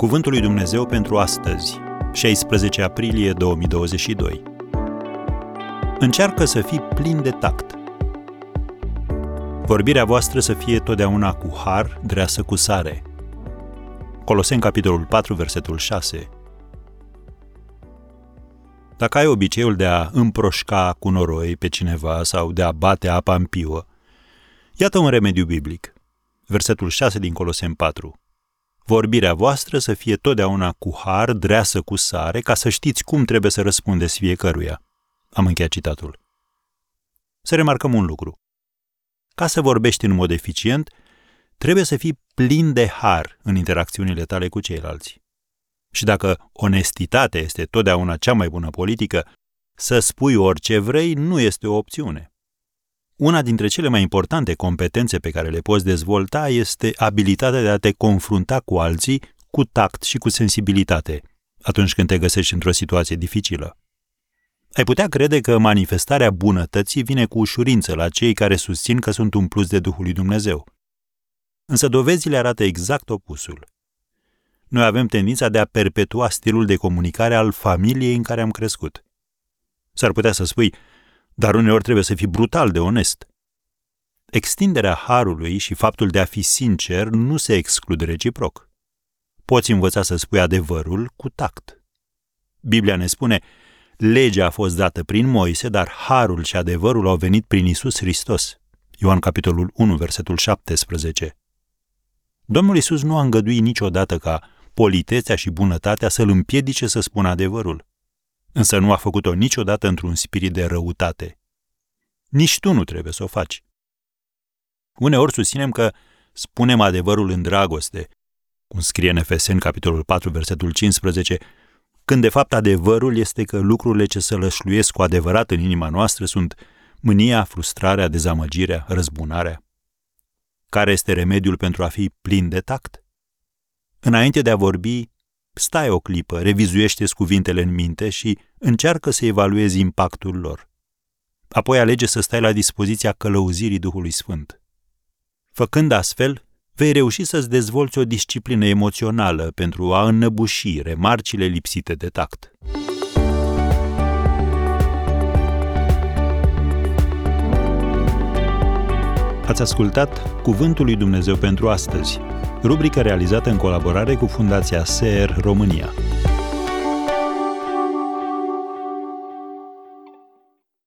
Cuvântul lui Dumnezeu pentru astăzi, 16 aprilie 2022. Încearcă să fii plin de tact. Vorbirea voastră să fie totdeauna cu har, dreasă cu sare. Coloseni, capitolul 4, versetul 6. Dacă ai obiceiul de a împroșca cu noroi pe cineva sau de a bate apa în piuă, iată un remediu biblic. Versetul 6 din Coloseni 4 vorbirea voastră să fie totdeauna cu har, dreasă cu sare, ca să știți cum trebuie să răspundeți fiecăruia. Am încheiat citatul. Să remarcăm un lucru. Ca să vorbești în mod eficient, trebuie să fii plin de har în interacțiunile tale cu ceilalți. Și dacă onestitatea este totdeauna cea mai bună politică, să spui orice vrei nu este o opțiune. Una dintre cele mai importante competențe pe care le poți dezvolta este abilitatea de a te confrunta cu alții cu tact și cu sensibilitate atunci când te găsești într-o situație dificilă. Ai putea crede că manifestarea bunătății vine cu ușurință la cei care susțin că sunt un plus de Duhul lui Dumnezeu. Însă dovezile arată exact opusul. Noi avem tendința de a perpetua stilul de comunicare al familiei în care am crescut. S-ar putea să spui, dar uneori trebuie să fii brutal de onest. Extinderea harului și faptul de a fi sincer nu se exclud reciproc. Poți învăța să spui adevărul cu tact. Biblia ne spune, legea a fost dată prin Moise, dar harul și adevărul au venit prin Isus Hristos. Ioan capitolul 1, versetul 17. Domnul Isus nu a îngăduit niciodată ca politețea și bunătatea să-l împiedice să spună adevărul însă nu a făcut-o niciodată într-un spirit de răutate. Nici tu nu trebuie să o faci. Uneori susținem că spunem adevărul în dragoste, cum scrie în Efeseni, capitolul 4, versetul 15, când de fapt adevărul este că lucrurile ce să lășluiesc cu adevărat în inima noastră sunt mânia, frustrarea, dezamăgirea, răzbunarea. Care este remediul pentru a fi plin de tact? Înainte de a vorbi, stai o clipă, revizuiește cuvintele în minte și încearcă să evaluezi impactul lor. Apoi alege să stai la dispoziția călăuzirii Duhului Sfânt. Făcând astfel, vei reuși să-ți dezvolți o disciplină emoțională pentru a înnăbuși remarcile lipsite de tact. Ați ascultat Cuvântul lui Dumnezeu pentru astăzi rubrică realizată în colaborare cu Fundația SER România.